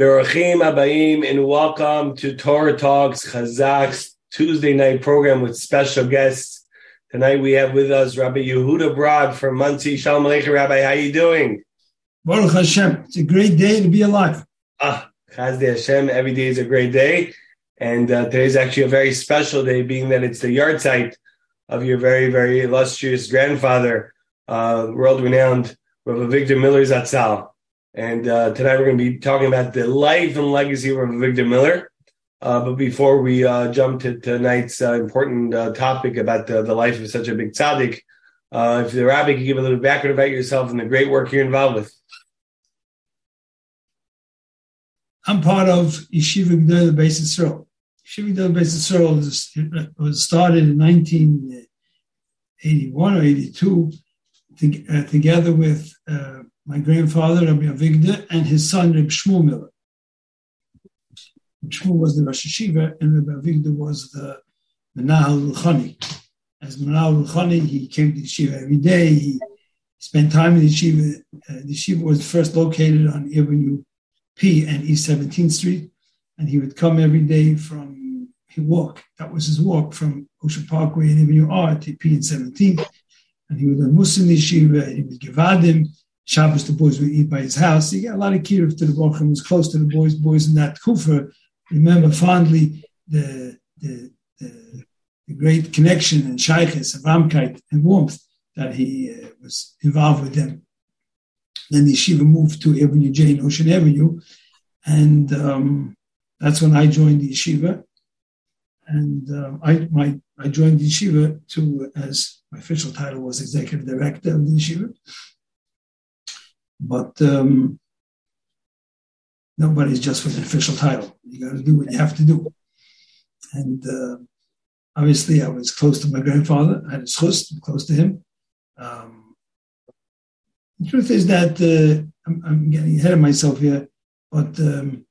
Berachim Abayim and welcome to Torah Talks Chazaq's Tuesday night program with special guests. Tonight we have with us Rabbi Yehuda Brog from Monsey. Shalom Aleichem, Rabbi. How are you doing? Baruch Hashem. It's a great day to be alive. Ah, Chazdei Hashem. Every day is a great day. And uh, today is actually a very special day, being that it's the yahrzeit of your very, very illustrious grandfather, uh, world-renowned Rabbi Avigdor Miller Zatzal. And uh, tonight we're going to be talking about the life and legacy of Avigdor Miller. Uh, but before we uh, jump to tonight's uh, important uh, topic about the, the, life of such a big tzaddik, uh, if the rabbi could give a little background about yourself and the great work you're involved with. I'm part of Yeshiva Gdol Beis Yisrael. Yeshiva Gdol Beis Yisrael was, started in 1981 or 82 to, together with my grandfather, Rabbi Avigdor, and his son, Rabbi Shmuel Miller. Shmuel was the Rosh Hashiva, and Rabbi Avigdor was the Menahel Chani. As Menahel Chani, he came to the yeshiva every day. He spent time in the yeshiva. Uh, the yeshiva was first located on Avenue P and East 17th Street, and he would come every day from, he walk, that was his walk from Ocean Parkway and Avenue R to P and 17th, and he would learn Muslim yeshiva, he would give Adim, Shabbos, the boys would eat by his house. He got a lot of kiruv to the Bochum, was close to the boys. Boys in that kufa remember fondly the, the, the, the great connection and shaykhis of Ramkeit and warmth that he uh, was involved with them. Then the yeshiva moved to Avenue J in Ocean Avenue, and um, that's when I joined the yeshiva. And uh, I, my, I joined the yeshiva to, as my official title was executive director of the yeshiva. But um, nobody's just for the official title. You got to do what you have to do. And uh, obviously, I was close to my grandfather. I had a close to him. Um, the truth is that uh, I'm, I'm, getting ahead of myself here, but um,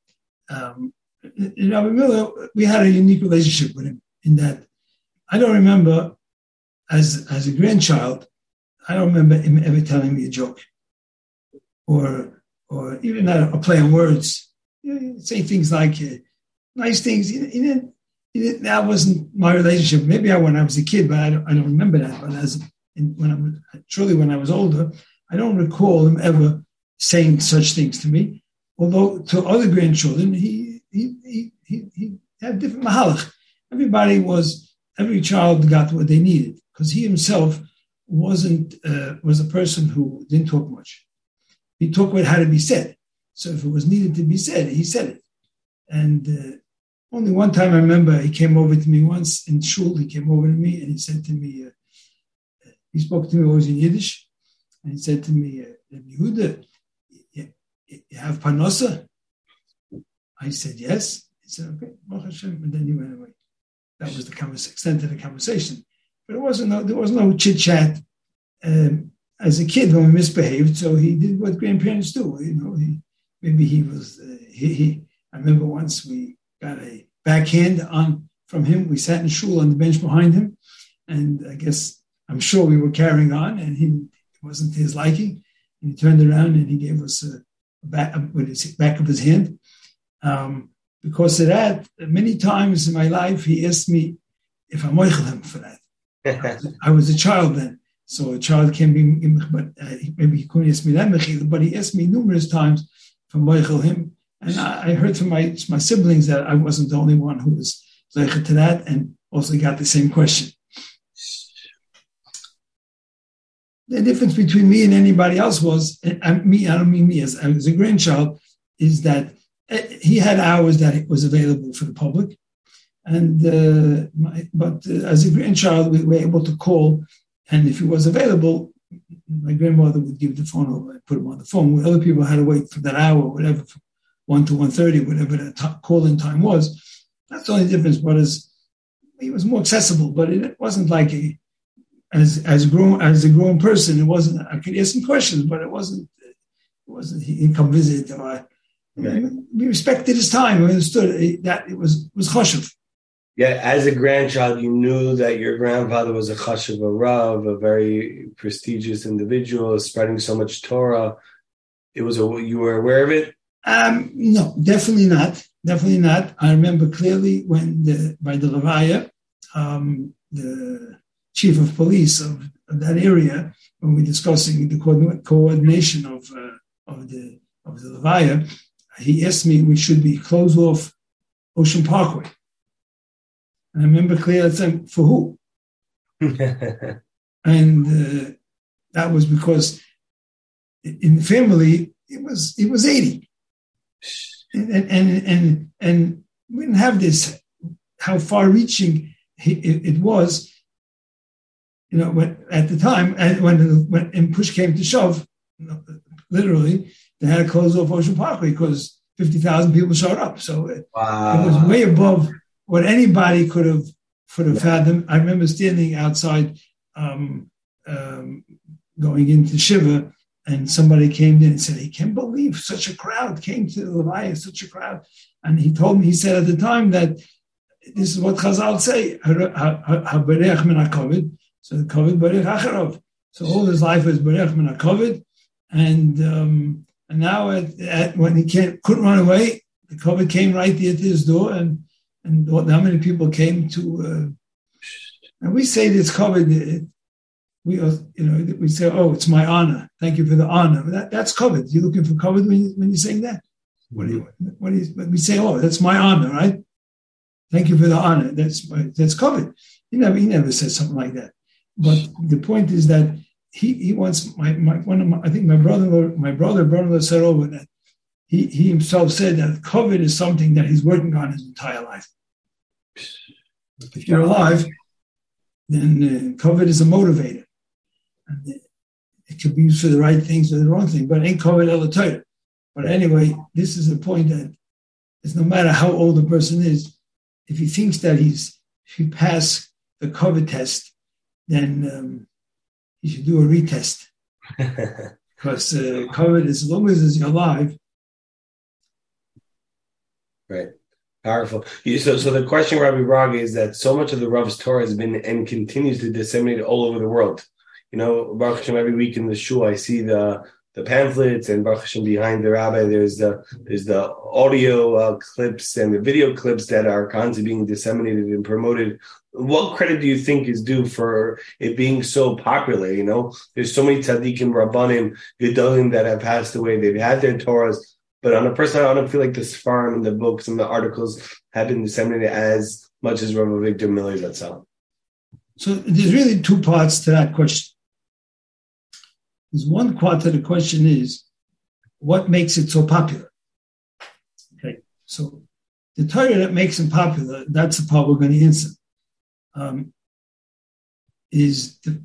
um, in Miller, we had a unique relationship with him in that I don't remember as as a grandchild, I don't remember him ever telling me a joke or or even a, a play on words. Say things like uh, nice things. You know, that wasn't my relationship. Maybe I when I was a kid, but I don't, I don't remember that. But as when I was truly when I was older, I don't recall him ever saying such things to me. Although to other grandchildren, he he he he, he had different mahalach. Everybody was every child got what they needed because he himself wasn't uh, was a person who didn't talk much he talked about how to be said. So if it was needed to be said, he said it. And uh, only one time I remember he came over to me once in shul. He came over to me and he said to me, uh, he spoke to me always in Yiddish, and he said to me, uh, Yehuda, you, you have panosa? I said yes. He said, okay, Baruch Hashem, and then he went away. That was the extent of the conversation. But it wasn't no, there was no chit chat. Um, as a kid when we misbehaved, so he did what grandparents do. You know, he maybe he was uh, he, he, I remember once we got a backhand on from him. We sat in shul on the bench behind him, and I guess I'm sure we were carrying on, and he it wasn't his liking. And he turned around and he gave us a, a back with his back of his hand. Um, because of that, many times in my life, he asked me if I'm him for that. I was a child then. So a child can be, but uh, maybe he couldn't ask me that mechila, but he asked me numerous times from Moichel him. And I, I, heard from my, my siblings that I wasn't the only one who was zeichet to that and also got the same question. The difference between me and anybody else was, and me, I don't mean me as, as a grandchild, is that uh, he had hours that was available for the public. And uh, my, but uh, as a grandchild, we were able to call and if he was available, my grandmother would give the phone over and put him on the phone. Other people had to wait for that hour, whatever, one to one thirty, whatever the t- call-in time was. That's the only difference. But as he was more accessible, but it wasn't like a as as grown as a grown person. It wasn't. I could ask him questions, but it wasn't. It wasn't. He come visit or. We respected his time. We understood that it was was choshev yeah, as a grandchild, you knew that your grandfather was a chashuv rav, a very prestigious individual, spreading so much Torah. It was a you were aware of it. Um, no, definitely not. Definitely not. I remember clearly when the, by the Levaya, um, the chief of police of, of, that area, when we were discussing the co- coordination of uh, of the of the Levaya, he asked me we should be closed off Ocean Parkway. I remember clearly saying, for who? and uh, that was because in the family it was it was 80 and and and and we didn't have this how far reaching it, it, was you know when at the time and when when and push came to shove literally they had to close off ocean parkway because 50,000 people showed up so it, wow. it was way above what anybody could have could have fathomed i remember standing outside um, um, going into shiva and somebody came in and said, he can't believe such a crowd came to the Levaya, such a crowd. And he told me, he said at the time that this is what Chazal say, so the kavod Berech Acharov. So all his life was Berech Min kavod. And, um, and now at, at, when he can't, couldn't run away, the kavod came right there to his door and, and how many people came to, uh, and we say this kavod, we you know we say, "Oh, it's my honor. Thank you for the honor." That, that's covered. You're looking for covered when, you, when you're saying that. What do you? What do you? We say, "Oh, that's my honor," right? Thank you for the honor. That's that's covered. He never he never said something like that. But the point is that he he wants my, my one of my I think my brother my brother brother said over that he he himself said that kavod is something that he's working on his entire life. If you're alive, then uh, kavod is a motivator. It could be used for the right things or the wrong thing, but ain't covered el But anyway, this is a point that it's no matter how old a person is, if he thinks that he's if he passed the COVID test, then um, he should do a retest. because uh, COVID, as long as you're alive. Right. Powerful. So, so the question, Rabbi Brog, is that so much of the Rav's Torah has been and continues to disseminate all over the world you know, Baruch Hashem, every week in the shul, I see the the pamphlets and Baruch Hashem behind the rabbi. There's the there's the audio uh, clips and the video clips that are constantly being disseminated and promoted. What credit do you think is due for it being so popular? You know, there's so many tzaddikim, rabbanim, gedolim that have passed away. They've had their Torahs, but on a personal, I don't feel like the Sfarim and the books and the articles have been disseminated as much as Rabbi Avigdor Miller's itself. So there's really two parts to that question. There's one part of the question is, what makes it so popular? Okay, so the Torah that makes it popular, that's the part we're going to answer. Um, is the,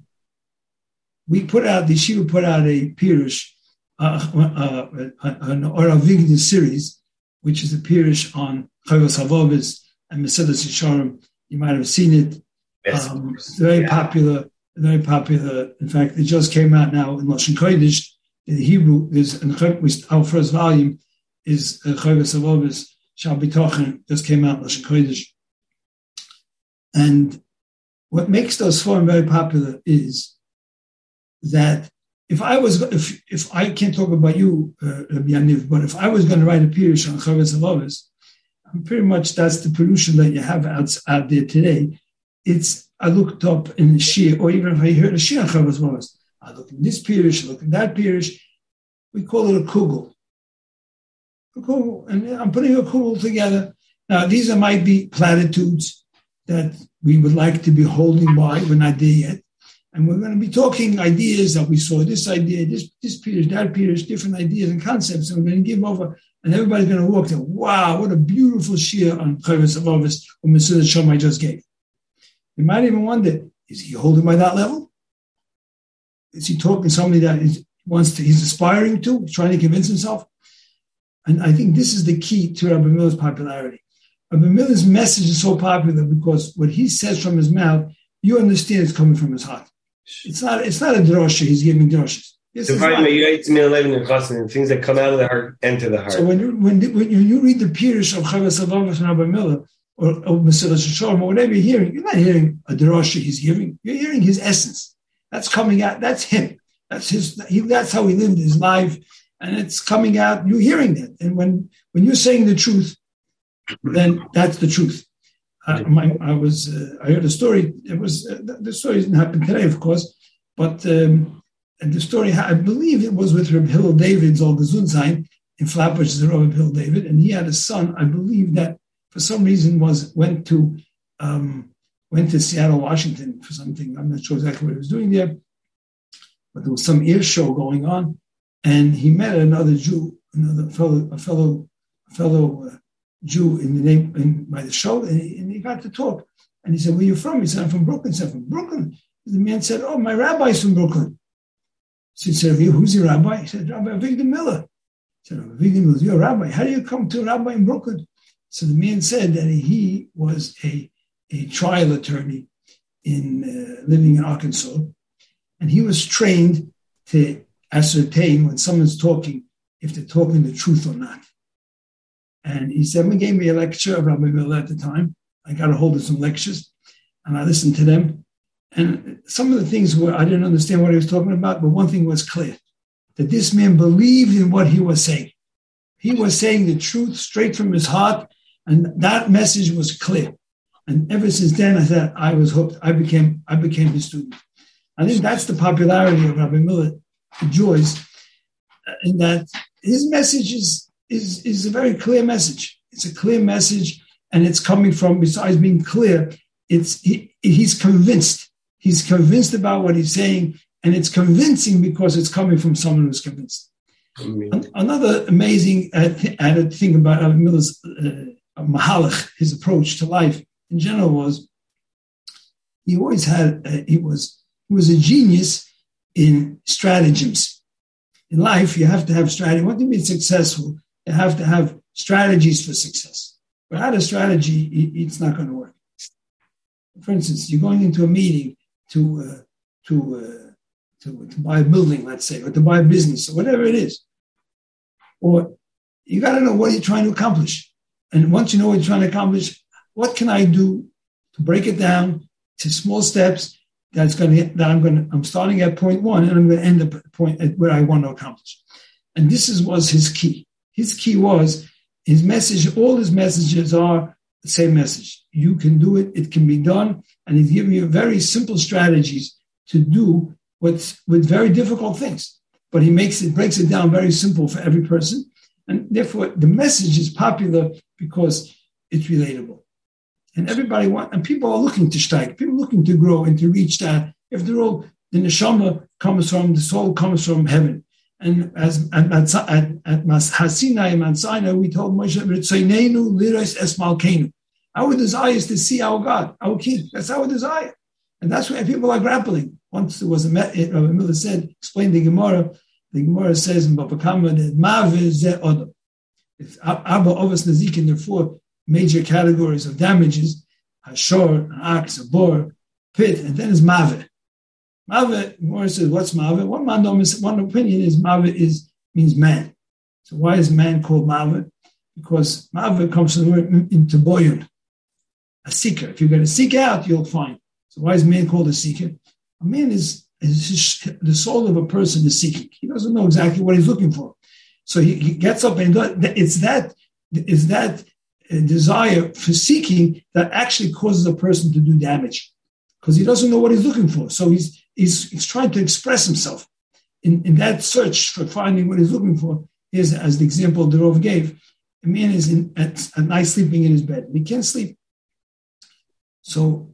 we put out, the Shiva put out a Pirush, uh, uh, uh, an Ohr Avigdor series, which is a Pirush on Chovos Halevavos and Mesilas Yesharim. You might have seen it. Yes, um, very yeah. popular very popular. In fact, it just came out now in Lashon Kodesh. In Hebrew, is our first volume is Chovos Halevavos Shal Bitochen. Just came out in Lashon Kodesh. And what makes those forms very popular is that if I was, if if I can't talk about you, uh, Yaniv, but if I was going to write a pirush on Chovos Halevavos, pretty much that's the pollution that you have out, out there today. It's I looked up in the Shia, or even if I heard a Shia Chavas Mos, I look in this pirish, I look in that pirish. We call it a kugel. A kugel. And I'm putting a kugel together. Now, these are, might be platitudes that we would like to be holding by. We're not there yet. And we're going to be talking ideas that we saw this idea, this, this period, that period, different ideas and concepts. And we're going to give over, and everybody's going to walk there. Wow, what a beautiful shir on Chavis of Ovis, or Mesilat Shom just gave. You might even wonder, is he holding by that level? Is he talking to somebody that is, wants to, he's aspiring to, trying to convince himself? And I think this is the key to Rabbi Miller's popularity. Rabbi Miller's message is so popular because what he says from his mouth, you understand it's coming from his heart. It's not, it's not a drosha, he's giving droshes. Things that come out of the heart enter the heart. So when you, when, when you read the Pirush of Chovos Halevavos and Rabbi Miller, or, or Mesilas Yesharim, or whatever you're hearing, you're not hearing a drasha he's giving. You're hearing his essence. That's coming out. That's him. That's his. He, that's how he lived his life, and it's coming out. You're hearing that, and when when you're saying the truth, then that's the truth. I, my, I was uh, I heard a story. It was uh, the story didn't happen today, of course, but um, the story I believe it was with Reb Hillel David's old Gesundsein in Flatbush, the Reb Hillel David, and he had a son. I believe that for some reason was went to um, went to Seattle, Washington for something. I'm not sure exactly what he was doing there, but there was some ear show going on, and he met another Jew, another fellow, a fellow, a fellow uh, Jew in the name in, by the show, and he, and he, got to talk. And he said, "Where are you from?" He said, "I'm from Brooklyn." He said, "From Brooklyn." The man said, "Oh, my rabbi's from Brooklyn." So he said, "Who's your rabbi?" He said, "Rabbi Avigdor Miller." He said, "Avigdor Miller, you're a rabbi. How do you come to a rabbi in Brooklyn?" So the man said that he was a a trial attorney in uh, living in Arkansas, and he was trained to ascertain when someone's talking if they're talking the truth or not. And he said, he gave me a lecture of Rabbi Miller at the time. I got a hold of some lectures and I listened to them. And some of the things were, I didn't understand what he was talking about, but one thing was clear that this man believed in what he was saying. He was saying the truth straight from his heart, and that message was clear. And ever since then, I said I was hooked. I became I became his student. I think that's the popularity of Rabbi Miller enjoys, in that his message is, is, is a very clear message. It's a clear message, and it's coming from, besides being clear, it's he, he's convinced. He's convinced about what he's saying, and it's convincing because it's coming from someone who's convinced. Another amazing added thing about Rabbi Miller's uh, mahalach, his approach to life, in general was he always had uh, he was he was a genius in stratagems. In life, you have to have strategy. What to be successful, you have to have strategies for success. Without a strategy, it's not going to work. For instance, you're going into a meeting to uh, to, uh, to to buy a building, let's say, or to buy a business, or whatever it is, or you got to know what you're trying to accomplish. And once you know what you're trying to accomplish, what can I do to break it down to small steps that's going to that I'm going to I'm starting at point one and I'm going to end up at point at where I want to accomplish. And this is was his key. His key was his message. All his messages are the same message. You can do it. It can be done. And he's giving you very simple strategies to do what's with very difficult things. But he makes it breaks it down very simple for every person. And therefore the message is popular because it's relatable. And everybody want, and people are looking to strike, people looking to grow and to reach that. If they're all, the neshama comes from, the soul comes from heaven. And as at, at, at, at Hasinai and Mount Sinai, we told Moshe, liros es. Our desire is to see our God, our King. That's our desire. And that's why people are grappling. Once there was a, Rabbi Miller said, explained the Gemara, the Gemara says in Baba Kama that Mav is Odom. If Abba Ovas Nazik, four major categories of damages, a shore, an ox, a boar, pit, and then is mavet. Mavet, more says, what's mavet? One, one opinion is mavet is, means man. So why is man called mavet? Because mavet comes from the word into boyun, a seeker. If you're going to seek out, you'll find. So why is man called a seeker? A man is, is the soul of a person is seeking. He doesn't know exactly what he's looking for. So he, he gets up and it's that, it's that uh, desire for seeking that actually causes a person to do damage because he doesn't know what he's looking for. So he's, he's, he's trying to express himself. In, in that search for finding what he's looking for, is as the example the Rov gave, a man is in, at, at night sleeping in his bed. He can't sleep. So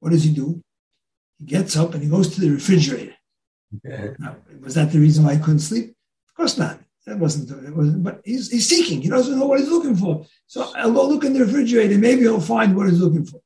what does he do? He gets up and he goes to the refrigerator. Okay. Now, was that the reason why he couldn't sleep? Of course not. That wasn't, it wasn't, but he's, he's seeking. He doesn't know what he's looking for. So I'll go look in the refrigerator. Maybe he'll find what he's looking for.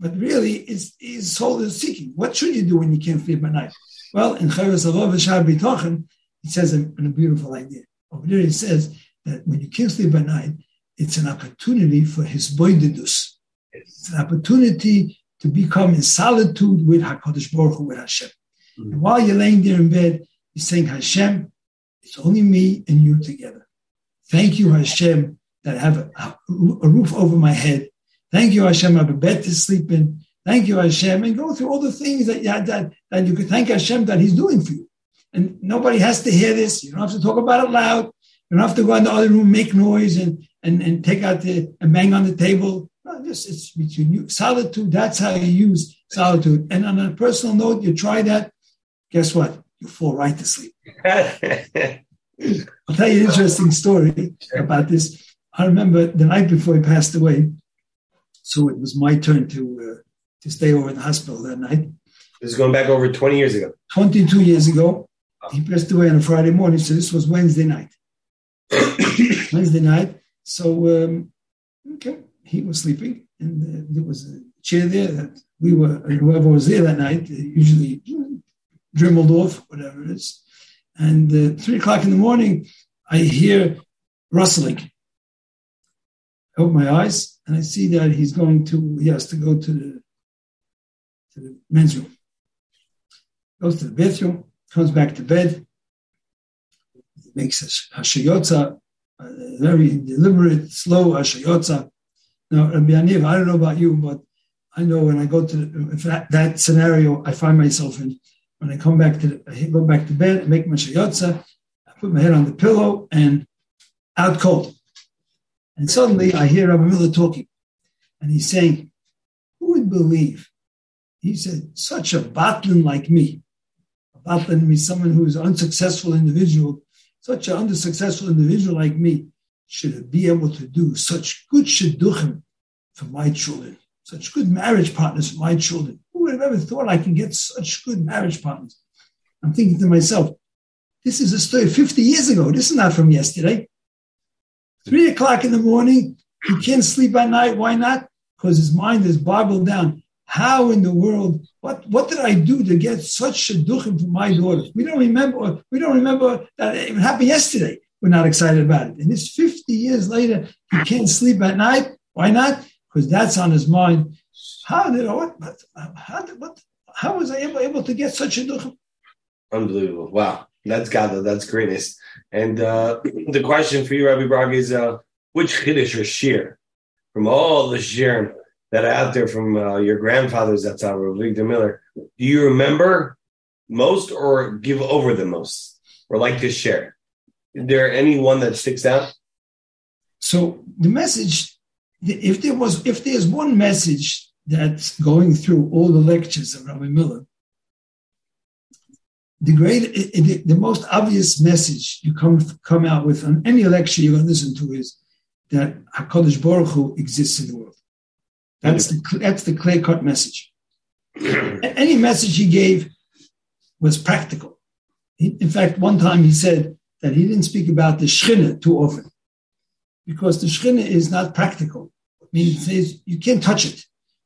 But really, it's, his soul is seeking. What should you do when you can't sleep at night? Well, in Chavis Alov Shah B'Tochen, he says a, a beautiful idea. Over there, he says that when you can't sleep at night, it's an opportunity for his boididus. It's an opportunity to become in solitude with HaKadosh Baruch Hu, with Hashem. Mm-hmm. And while you're laying there in bed, you're saying, Hashem, it's only me and you together. Thank you, Hashem, that I have a, a roof over my head. Thank you, Hashem, I have a bed to sleep in. Thank you, Hashem, and go through all the things that, that, that you could thank Hashem that He's doing for you. and nobody has to hear this. You don't have to talk about it loud. You don't have to go in the other room, make noise, and and, and take out the and bang on the table. No, just it's between you. Solitude. That's how you use solitude. And on a personal note, you try that. Guess what? You fall right to sleep. I'll tell you an interesting story about this. I remember the night before he passed away. So it was my turn to uh, to stay over in the hospital that night. This is going back over 20 years ago. 22 years ago. He passed away on a Friday morning. So this was Wednesday night. Wednesday night. So, um, okay, he was sleeping, and uh, there was a chair there that we were, whoever was there that night, usually dribbled off, whatever it is. And uh, three o'clock in the morning, I hear rustling. I open my eyes and I see that he's going to, he has to go to the, to the men's room. Goes to the bathroom, comes back to bed, makes a hashayotza, a uh, very deliberate, slow hashayotza. Now, Rabbi Yaniv, I don't know about you, but I know when I go to that, that, scenario, I find myself in. When I come back to the, I go back to bed, make my shayotza, I put my head on the pillow, and out cold. And suddenly I hear Rabbi Miller talking, and he's saying, "Who would believe?" He said, "Such a batlin like me, Batlan means someone who is an unsuccessful individual. Such an unsuccessful individual like me should be able to do such good shidduchim for my children, such good marriage partners for my children. Who would have ever thought I can get such good marriage partners? I'm thinking to myself, this is a story 50 years ago. This is not from yesterday. Three o'clock in the morning, he can't sleep at night. Why not? Because his mind is boggled down. How in the world? What what did I do to get such a shidduchim for my daughters? We don't remember. We don't remember that it happened yesterday. We're not excited about it. And it's 50 years later. He can't sleep at night. Why not? Because that's on his mind. How did I? What? How did what? How was I able, able to get such shidduchim? Unbelievable! Wow, that's God. That's greatness. And uh, the question for you, Rabbi Brog, is uh, which chiddush or shir from all the shirim that are out there from uh, your grandfathers, that's our Avigdor Miller. Do you remember most or give over the most or like to share? Is there any one that sticks out? So the message, if there was, if there's one message that's going through all the lectures of Rabbi Miller, the great, the, the most obvious message you come come out with on any lecture you're going to listen to is that Hakadosh Baruch Hu exists in the world. That's the, that's the clear cut message. Any message he gave was practical. In fact, one time he said that he didn't speak about the Shechina too often because the Shechina is not practical. I mean, you can't touch it.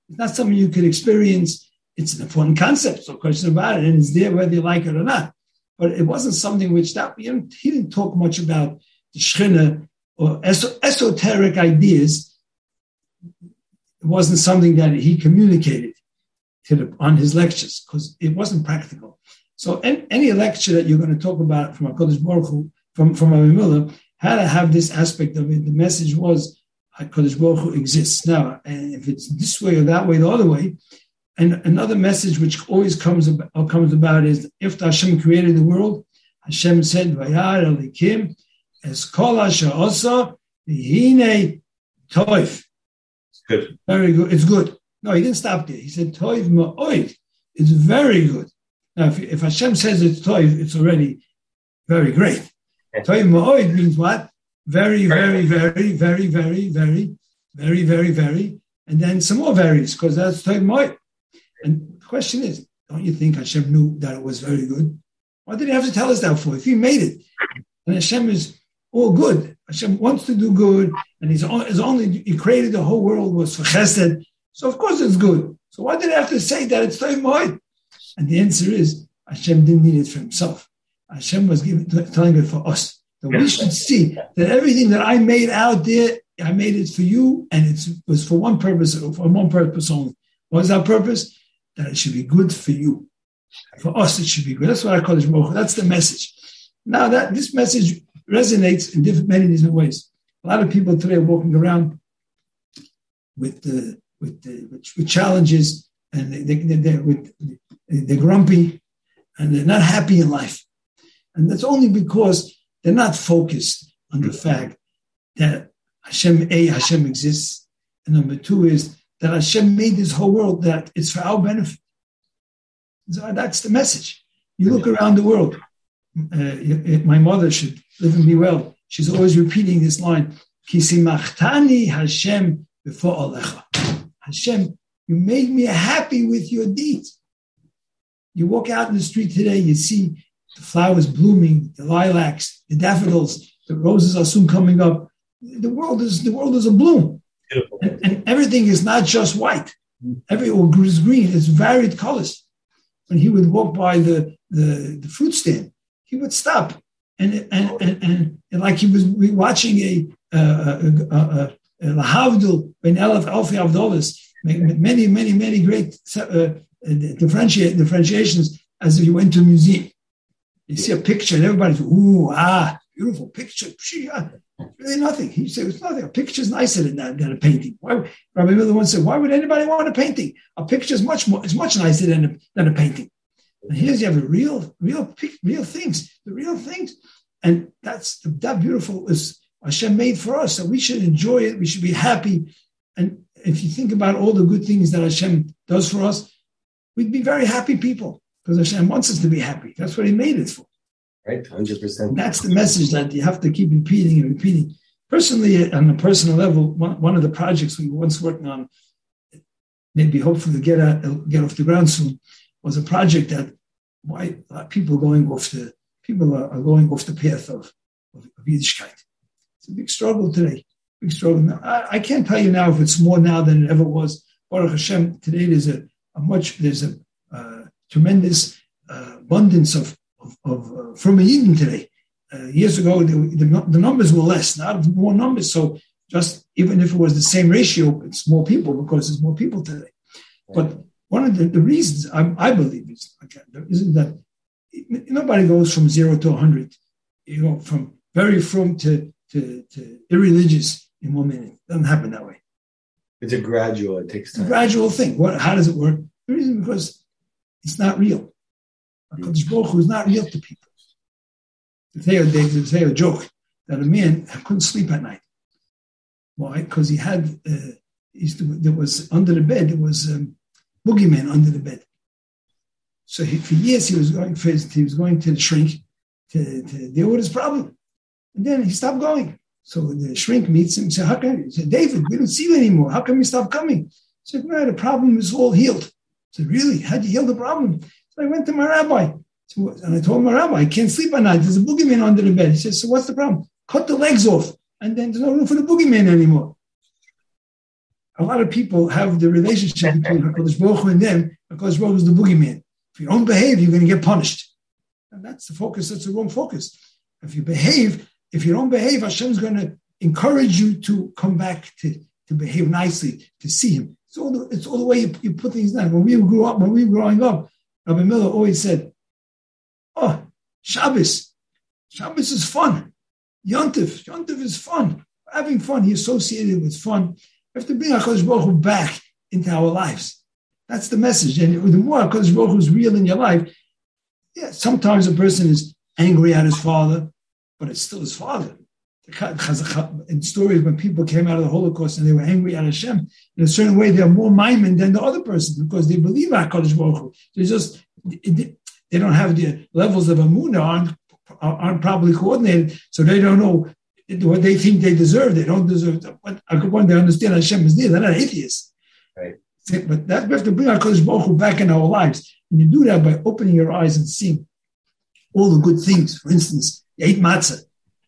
It's not something you can experience. It's an important concept, no question about it, and it's there whether you like it or not. But it wasn't something which that he didn't talk much about the Shechina or esoteric ideas it wasn't something that he communicated the, on his lectures because it wasn't practical. So any, any, lecture that you're going to talk about from HaKadosh Baruch Hu, from, from Miller, had to have this aspect of it. The message was HaKadosh Baruch Hu exists. Now, and if it's this way or that way, the other way, and another message which always comes about, comes about is if Hashem created the world, Hashem said, Vayar Elikim, Es Kol Asher Osa, Vihine Toif. It's Good. Very good. It's good. No, he didn't stop there. He said, Toiv ma'oid. It's very good. Now, if, if Hashem says it's toiv, it's already very great. Toiv ma'oid means what? Very, very, very, very, very, very, very, very, very, and then some more varies because that's toiv ma'oid. And the question is, don't you think Hashem knew that it was very good? Why did he have to tell us that for? If he made it, and Hashem is all good. Hashem wants to do good, and he's, only he created the whole world was for chesed. So of course it's good. So why did he have to say that it's Toy And the answer is Hashem didn't need it for himself. Hashem was giving, telling it for us. That we should see that everything that I made out there, I made it for you, and it was for one purpose, for one purpose only. What is that purpose? That it should be good for you. For us, it should be good. That's what I call it. That's the message. Now that this message resonates in different, many different ways. A lot of people today are walking around with the with the with, challenges, and they, they, they're with, they're grumpy, and they're not happy in life. And that's only because they're not focused on the fact that Hashem, A, Hashem exists. And number two is that Hashem made this whole world that it's for our benefit. So that's the message. You look around the world. Uh, my mother should live and be well. She's always repeating this line, Kisimachthani Hashem before Alecha. Hashem, you made me happy with your deeds. You walk out in the street today, you see the flowers blooming, the lilacs, the daffodils, the roses are soon coming up. The world is the world is a bloom, and, and, everything is not just white. Everything is green. It's varied colors. When he would walk by the, the, the fruit stand, he would stop and and, and, and, and like he was watching a lahavdil ben elef alfi avdolis, many many many great uh, differentiations as if you went to a museum. You see a picture and everybody's ooh ah beautiful picture. Really nothing. He said it's nothing. A picture's nicer than that than a painting. Why? Rabbi Miller once said, "Why would anybody want a painting? A picture is much more. It's much nicer than a, than a painting." And here's you have the real, real, real things, the real things, and that's that beautiful is Hashem made for us. So we should enjoy it. We should be happy. And if you think about all the good things that Hashem does for us, we'd be very happy people because Hashem wants us to be happy. That's what He made it for. Right, hundred percent. That's the message that you have to keep repeating and repeating. Personally, on a personal level, one, one of the projects we were once working on, maybe hopefully get out, get off the ground soon, was a project that why people going off the people are, are going off the path of, of, Yiddishkeit. It's a big struggle today. Big struggle. I, I, can't tell you now if it's more now than it ever was. Baruch Hashem, today there's a, a much there's a uh, tremendous uh, abundance of of, of uh, from a Yidden today. Uh, years ago, the, the, the, numbers were less, now more numbers. So just even if it was the same ratio, it's more people because there's more people today. But one of the, the reasons I, I believe is again, isn't that nobody goes from zero to 100. You know, from very from to, to, to irreligious in one minute. It doesn't happen that way. It's a gradual, it takes time. A gradual thing. What, how does it work? The reason because it's not real. HaKadosh Baruch Hu is not real to people. They, they, they say a joke that a man couldn't sleep at night. Why? Because he had, uh, to, there was under the bed, there was um, boogeyman under the bed. So he, for years he was going for his, he was going to the shrink to, to deal with his problem, and then he stopped going. So the shrink meets him. and Said, "How come?" He said, "David, we don't see you anymore. How come you stop coming?" He said, "No, the problem is all healed." I said, "Really? How would you heal the problem?" So I went to my rabbi, and I told my rabbi, "I can't sleep at night. There's a boogeyman under the bed." He says, "So what's the problem? Cut the legs off, and then there's no room for the boogeyman anymore." A lot of people have the relationship between Hakadosh Baruch Hu and them. Hakadosh Baruch Hu is the boogeyman. If you don't behave, you're going to get punished. And that's the focus, that's the wrong focus. If you behave, if you don't behave, Hashem's going to encourage you to come back to, to behave nicely, to see Him. It's all the, it's all the way you, you put things down. When we grew up, when we were growing up, Rabbi Miller always said, Oh, Shabbos. Shabbos is fun. Yontif. Yontif is fun. Having fun. He associated with fun. We have to bring HaKadosh Baruch Hu back into our lives. That's the message. And the more HaKadosh Baruch Hu is real in your life, yeah, sometimes a person is angry at his father, but it's still his father. In stories when people came out of the Holocaust and they were angry at Hashem, in a certain way, they're more maimin than the other person because they believe HaKadosh Baruch Hu. They just, they don't have the levels of Amunah, aren't, aren't probably coordinated, so they don't know what they think they deserve. They don't deserve. What, when they understand Hashem is there, they're not atheists. Right. But that we have to bring our Kodesh Baruch Hu back in our lives. And you do that by opening your eyes and seeing all the good things. For instance, you ate matzah.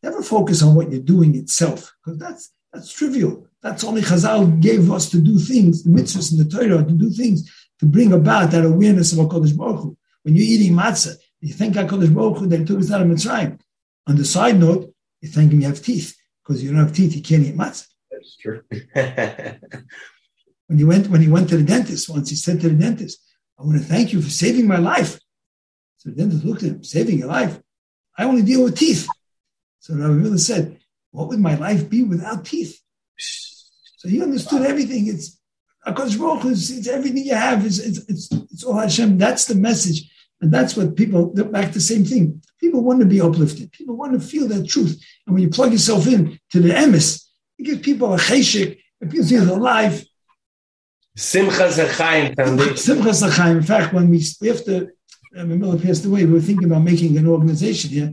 Never focus on what you're doing itself, because that's that's trivial. That's only Chazal gave us to do things, the mitzvahs in the Torah, to do things to bring about that awareness of HaKadosh Baruch Hu. When you're eating matzah, you thank HaKadosh Baruch Hu that he took us out of Mitzrayim. On the side note, you thank him you have teeth, because you don't have teeth, you can't eat matzah. That's true. When he went, when he went to the dentist once, he said to the dentist, I want to thank you for saving my life. So the dentist looked at him, saving your life? I only deal with teeth. So Rabbi Miller said, what would my life be without teeth? So he understood wow. everything. It's Akash Baruch it's, it's everything you have. It's, it's, it's, it's all Hashem. That's the message. And that's what people, back the same thing. People want to be uplifted. People want to feel that truth. And when you plug yourself in to the emes, it gives people a cheshik. It gives you're alive. Simchas Achayim Foundation. Simchas Achayim. In fact, when we, we have to, uh, Miller passed away, we were thinking about making an organization here.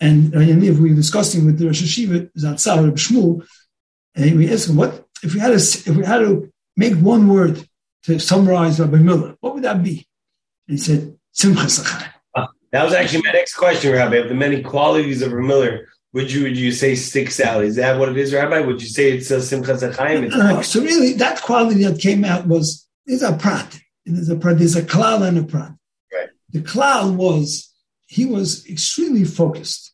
And Yaniv, we were discussing with the Rosh Hashiva, Zatzal, Reb Shmuel, and we asked him, what, if we had to, if we had to make one word to summarize Rabbi Miller, what would that be? And he said, Simchas Achayim. Ah, that was actually my next question, Rabbi. Of the many qualities of Rabbi Miller, would you would you say sticks out? Is that what it is, Rabbi? Would you say it's a Simchas Achayim? So really, that quality that came out was there's a prat. There's a prat. There's a klal and a prat. Right. The klal was he was extremely focused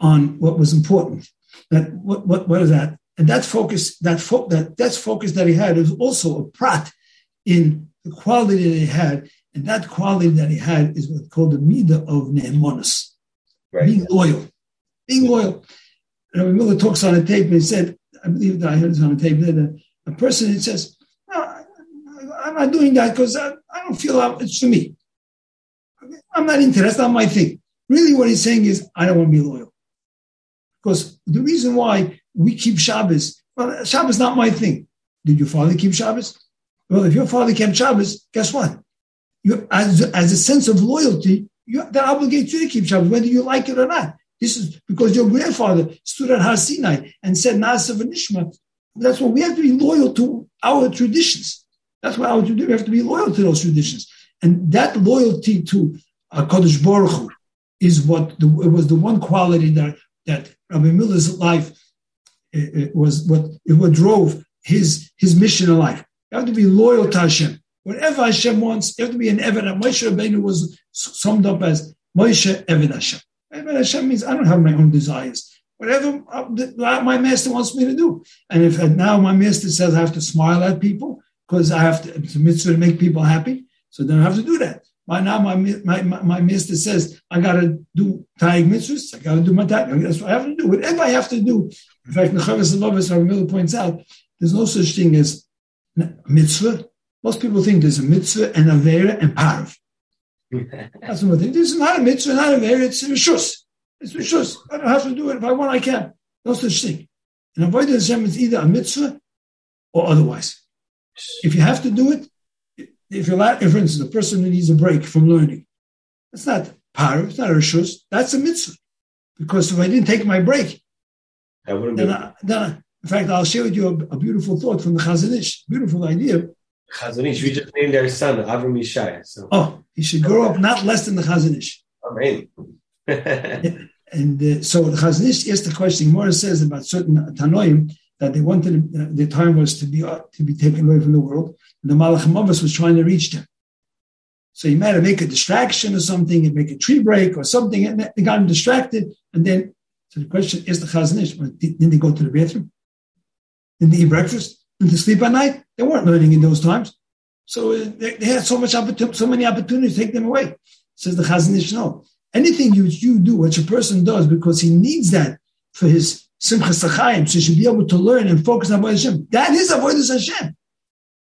on what was important. That what what what is that? And that focus that fo- that that's focus that he had is also a prat in the quality that he had and that quality that he had is what's called the midah of ne'emonis, Right. being loyal. Being loyal. Rabbi Miller talks on a tape and he said, I believe that I heard this on a tape, that a, person that says, no, I, am not doing that because I, I, don't feel like it's for me. I'm not into That's not my thing. Really, what he's saying is, I don't want to be loyal. Because the reason why we keep Shabbos, well, Shabbos is not my thing. Did your father keep Shabbos? Well, if your father kept Shabbos, guess what? you, as, as a sense of loyalty, you, that obligates you to keep Shabbos, whether you like it or not. This is because your grandfather stood at Har Sinai and said Nasa v'nishma. That's why we have to be loyal to our traditions. That's why our we have to be loyal to those traditions. And that loyalty to Kodesh Baruch Hu is what the, it was the one quality that that Rabbi Miller's life it, it was what it what drove his his mission in life. You have to be loyal to Hashem. Whatever Hashem wants, you have to be an Eved. Moshe Rabbeinu was summed up as Moshe Eved Hashem. Eved Hashem means I don't have my own desires. Whatever uh, my master wants me to do. And if now my master says I have to smile at people because I have to, it's a mitzvah to make people happy, so then I have to do that. By now, my, my, my, master says, I got to do taig mitzvahs, I got to do my taig. That's what I have to do. Whatever I have to do. In fact, Nechavis Alavis, our Miller points out, there's no such thing as mitzvah most people think there's a mitzvah and a vera and parav. That's what think. This is not a mitzvah, not a vera, it's a rishus. It's rishus. I don't have to do it. If I want, I can. No such thing. And avoiding Hashem is either a mitzvah or otherwise. If you have to do it, if you're like, for instance, a person who needs a break from learning, that's not parav, it's not rishus, that's a mitzvah. Because if I didn't take my break, I wouldn't then, I, then I, in fact, I'll share with you a, a beautiful thought from the Chazon Ish, beautiful idea Chazon Ish, we just named our son Avram Yishai. So. Oh, he should grow up not less than the Chazon Ish. Amen. and uh, so the Chazon Ish asked the question. Mora says about certain Tanoim that they wanted uh, the time was to be uh, to be taken away from the world, and the Malach Mavas was trying to reach them. So he might have make a distraction or something, and make a tree break or something, and they got him distracted. And then, so the question is the Chazon Ish: Didn't they go to the bathroom? Didn't they eat breakfast? Didn't they sleep at night? They weren't learning in those times. So uh, they, they, had so much opportunity, so many opportunities to take them away. Says the Chazon Ish, no. Anything you, you do, which a person does because he needs that for his Simchas Achayim, so he should be able to learn and focus on Hashem. That is Avodah Hashem.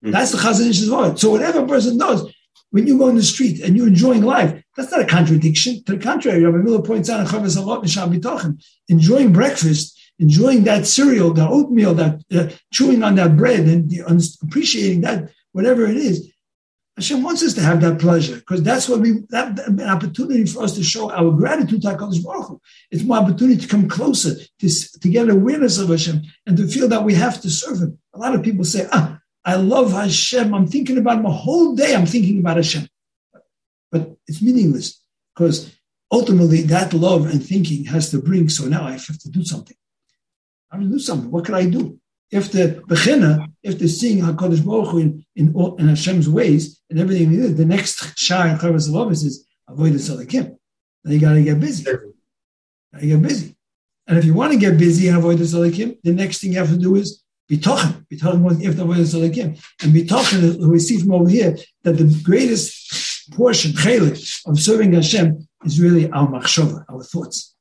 Mm-hmm. That's the Chazon Ish's word. So whatever a person does, when you go in the street and you're enjoying life, that's not a contradiction. To the contrary, Rabbi Miller points out in Chavez Halot enjoying breakfast enjoying that cereal, that oatmeal, that uh, chewing on that bread and appreciating that, whatever it is. Hashem wants us to have that pleasure because that's what we that, that, an opportunity for us to show our gratitude to Hakadosh Baruch Hu. It's more opportunity to come closer to to get awareness of Hashem and to feel that we have to serve Him. A lot of people say, "Ah, I love Hashem. I'm thinking about Him a whole day. I'm thinking about Hashem," but it's meaningless because ultimately that love and thinking has to bring. So now I have to do something. I'm gonna do something. What can I do? If the Bechina, if the seeing HaKadosh Baruch Hu in, in, in Hashem's ways and everything he did, the next Shah in Chovos Halevavos is avoid the Salakim. Then you got to get busy. You get busy. And if you want to get busy and avoid the Salakim, the next thing you have to do is be talking. Be talking if the avoid the Salakim. And talking, we see from over here, that the greatest portion, chelik, of serving Hashem is really our machshava, our thoughts.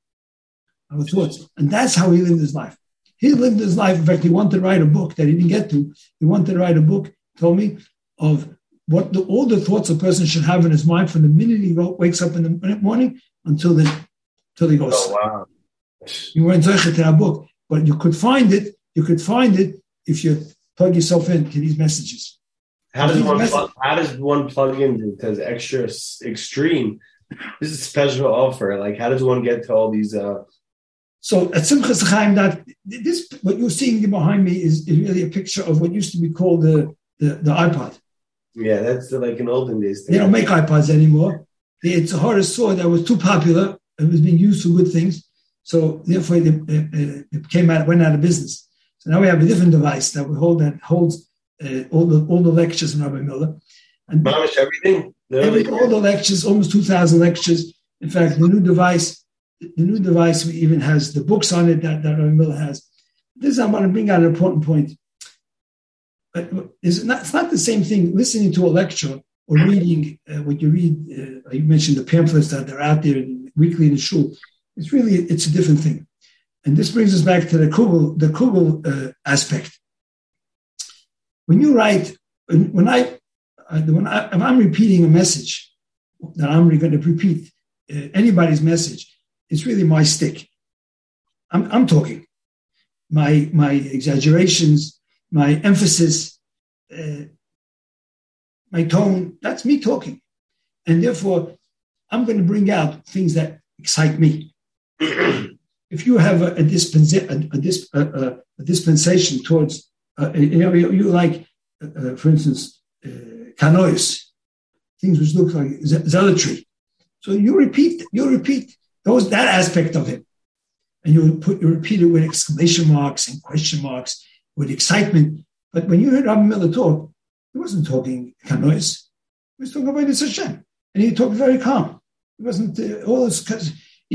Our thoughts. And that's how he lived his life. He lived his life. In fact, he wanted to write a book that he didn't get to. He wanted to write a book, told me, of what the, all the thoughts a person should have in his mind from the minute he wakes up in the morning until the till he goes. Oh wow! You weren't to that book, but you could find it. You could find it if you plug yourself into these messages. How does These one messages- plug, how does one plug in to the extra extreme? This is a special offer. Like, how does one get to all these? uh So at Simchas Chaim, that this what you're seeing behind me is, is really a picture of what used to be called the the, the iPod. Yeah, that's like an olden days They don't make iPods anymore. The Tzahara saw that was too popular. It was being used for good things. So therefore, it, it, it came out, went out of business. So now we have a different device that we hold that holds uh, all the all the lectures from Rabbi Miller, and Mamish everything. every, all the lectures, almost two thousand lectures. In fact, the new device, the new device even has the books on it that, that Rabbi Miller has. This I want to bring out an important point. But it's not, it's not the same thing listening to a lecture or reading uh, what you read. Uh, you mentioned the pamphlets that are out there weekly in the shul. It's really it's a different thing, and this brings us back to the Kugel the Kugel uh, aspect. When you write, when, I uh, when I, if I'm repeating a message that I'm going to repeat uh, anybody's message, it's really my stick. I'm, I'm talking. My my exaggerations, my emphasis, uh, my tone, that's me talking. And therefore, I'm going to bring out things that excite me. if you have a, a, a, a, dis- a, dispensation towards, uh, you like, uh, uh, for instance, uh, kanaus, things which look like zealotry. So you repeat, you repeat those that aspect of it, and you put you repeat it with exclamation marks and question marks with excitement. But when you heard Rabbi Miller talk, he wasn't talking kanaus. He was talking about this Hashem, and he talked very calm. He wasn't uh, all this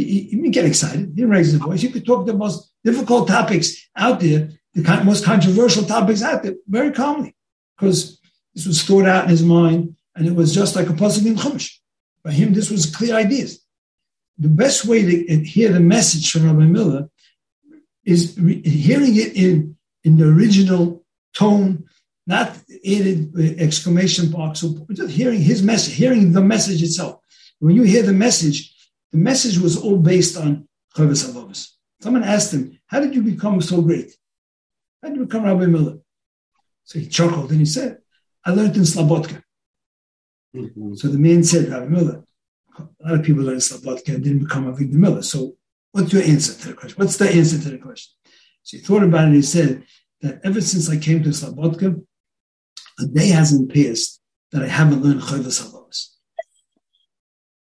he didn't get excited. He didn't raise his voice. He could talk the most difficult topics out there, the most controversial topics out there, very calmly, because this was thought out in his mind, and it was just like a pasuk in Chumash. By him, this was clear ideas. The best way to hear the message from Rabbi Miller is re- hearing it in, in the original tone, not added exclamation marks, or just hearing his message, hearing the message itself. When you hear the message, the message was all based on Chovos Halevavos. Someone asked him, How did you become so great? How did you become Rabbi Miller? So he chuckled and he said, I learned in Slabotka. Mhm. So the man said, Rabbi Miller, a lot of people learn Slabotka and didn't become Avigdor Miller. So what's your answer to the question? What's the answer to the question? So he thought about it and he said that ever since I came to Slabotka, a day hasn't passed that I haven't learned Chovos Halevavos.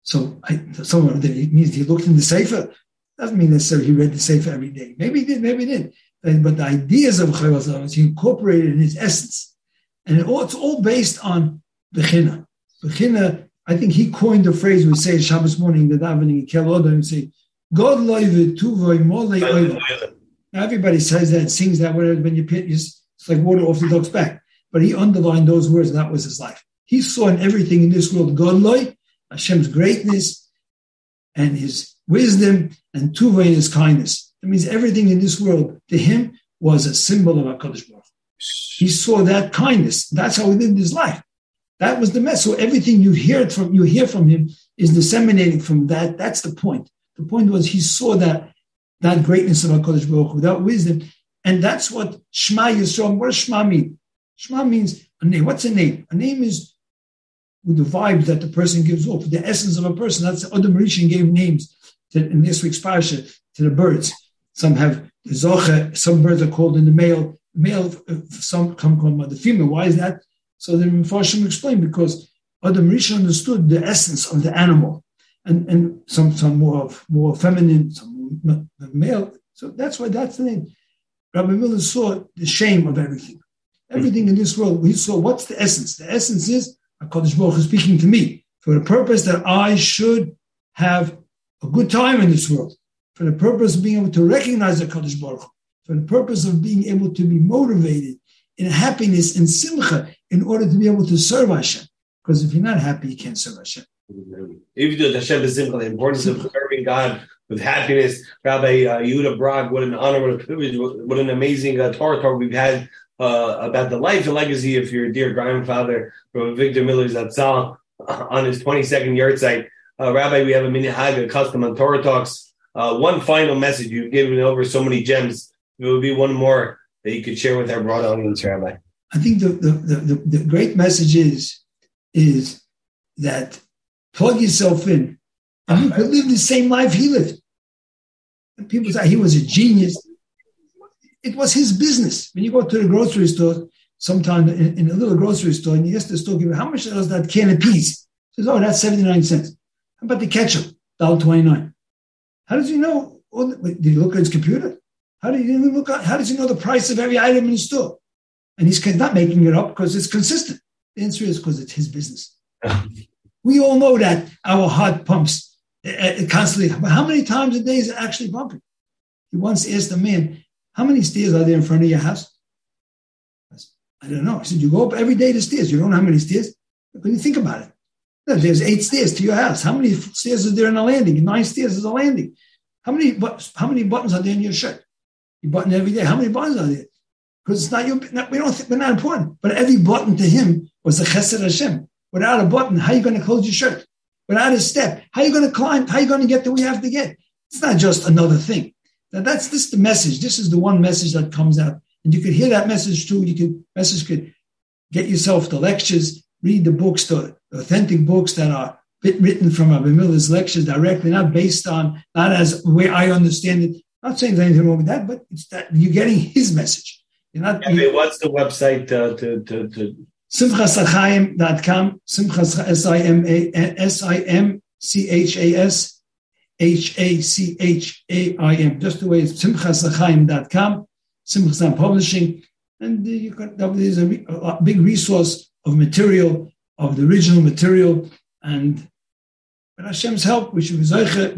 So I, someone it means he looked in the Sefer. Doesn't mean necessarily he read the Sefer every day. Maybe he did, maybe he didn't. But, but the ideas of Chovos Halevavos, he incorporated in his essence. And it all, it's all based on Bechina. Bechina, I think he coined the phrase we say Shabbos morning, the davening, Kel Adon, and say, God loive tuvoi molei oive. Now, everybody says that, sings that, whatever, when you pit, it's like water off the dog's back. But he underlined those words, and that was his life. He saw in everything in this world God loy, Hashem's greatness, and his wisdom, and tuva and his kindness. That means everything in this world to him was a symbol of HaKadosh Baruch. He saw that kindness. That's how he lived his life. That was the mess. So everything you hear from you hear from him is disseminating from that. That's the point. The point was he saw that that greatness of HaKadosh Baruch Hu, wisdom, and that's what Shema Yisrael. What does Shema mean? Shema means a name. What's a name? A name is with the vibe that the person gives off, the essence of a person. That's the Adam Rishon gave names to, in this week's parasha to the birds. Some have the zoche. Some birds are called in the male. Male. Some come from the female. Why is that? So the Mepharshim explained because Adam Rishon understood the essence of the animal, and and some some more of more feminine, some more male. So that's why that's the name. Rabbi Miller saw the shame of everything. Everything mm-hmm. in this world, he saw what's the essence. The essence is HaKadosh Baruch Hu speaking to me for the purpose that I should have a good time in this world, for the purpose of being able to recognize the HaKadosh Baruch for the purpose of being able to be motivated in happiness and simcha in order to be able to serve Hashem. Because if you're not happy, you can't serve Hashem. If you do the Hashem B'Simcha, the importance of serving God with happiness. Rabbi uh, Yehuda Brog, what an honor, what a privilege, what, what an amazing uh, Torah talk we've had uh, about the life and legacy of your dear grandfather, Rabbi Avigdor Miller Zatzal, on his 22nd yahrzeit. Uh, Rabbi, we have a minhag, a custom on Torah Talks. uh, one final message. You've given over so many gems. It would be one more that you could share with our broad audience, Rabbi. I think the, the, the, the great message is, is that plug yourself in and you could live the same life he lived. And people say he was a genius. It was his business. When you go to the grocery store, sometime in, in a little grocery store, and you ask the storekeeper, how much does that can of peas? He says, oh, that's 79 cents. How about the ketchup? $1.29. How does he know? Did he look at his computer? How did he look at, how does he know the price of every item in the store? And he's not making it up because it's consistent. The answer is because it's his business. we all know that our heart pumps uh, constantly. But how many times a day is it actually pumping? He once asked a man, How many stairs are there in front of your house? I don't know. He said, You go up every day to stairs. You don't know how many stairs? But you think about it. There's eight stairs to your house. How many stairs is there in a landing? Nine stairs is a landing. How many how many buttons are there in your shirt? You button every day. How many buttons are there? Because it's not your. We don't. Think, we're not important. But every button to him was a chesed Hashem. Without a button, how are you going to close your shirt? Without a step, how are you going to climb? How are you going to get to where you have to get? It's not just another thing. Now that's this the message. This is the one message that comes out, and you could hear that message too. You could message could get yourself the lectures, read the books, the authentic books that are written from Rabbi Miller's lectures directly, not based on, not as the way I understand it. I'm not saying there's anything wrong with that, but it's that you're getting his message. You're not. Yeah, what's the website uh, to, to, to simchashachaim.com, simchas, S-I-M-C-H-A-S, H-A-C-H-A-I-M, just the way it's simchashachaim.com, Simchas Publishing, and you can, there's a, a, big resource of material, of the original material, and with Hashem's help, we should be zeicha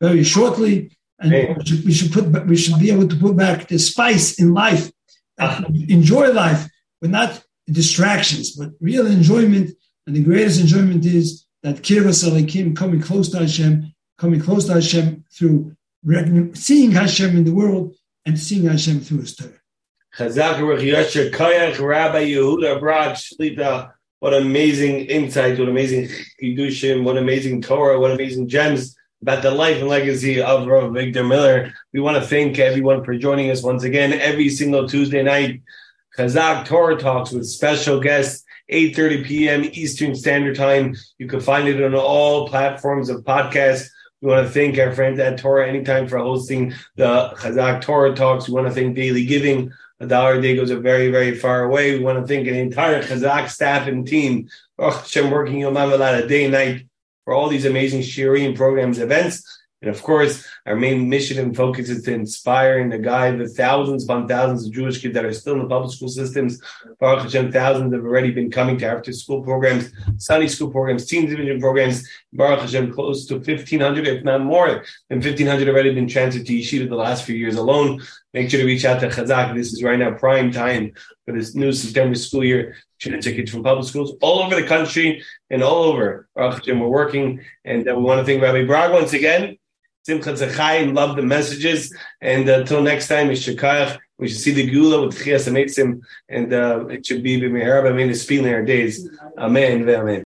very shortly, and hey. we, should, we should put we should be able to put back the spice in life, uh, enjoy life, but not distractions, but real enjoyment. And the greatest enjoyment is that Alekim, coming close to Hashem, coming close to Hashem through seeing Hashem in the world and seeing Hashem through His Torah. What amazing insights, what amazing chidushim, what amazing Torah, what amazing gems about the life and legacy of Rav Avigdor Miller. We want to thank everyone for joining us once again every single Tuesday night. Chazaq Torah Talks with special guests, 8.30 p.m. Eastern Standard Time. You can find it on all platforms of podcasts. We want to thank our friends at Torah Anytime for hosting the Chazaq Torah Talks. We want to thank Daily Giving. A dollar a day goes a very, very far away. We want to thank an entire Chazaq staff and team. Oh, Hashem working Yom a day and night for all these amazing Shirin programs, events. And of course, our main mission and focus is to inspire and to guide the thousands upon thousands of Jewish kids that are still in the public school systems. Baruch Hashem, thousands have already been coming to after school programs, Sunday school programs, teen division programs. Baruch Hashem, close to 1,500, if not more than 1,500 already been transferred to Yeshiva the last few years alone. Make sure to reach out to Chazaq. This is right now prime time for this new September school year. To kids from public schools all over the country and all over. Baruch Hashem, we're working. And uh, we want to thank Rabbi Brog once again Simcha Zechayim, love the messages. And uh, until next time, we should see the Geulah with Chias and uh, it should be B'meher B'mein Espin in our days. Amen. Amen.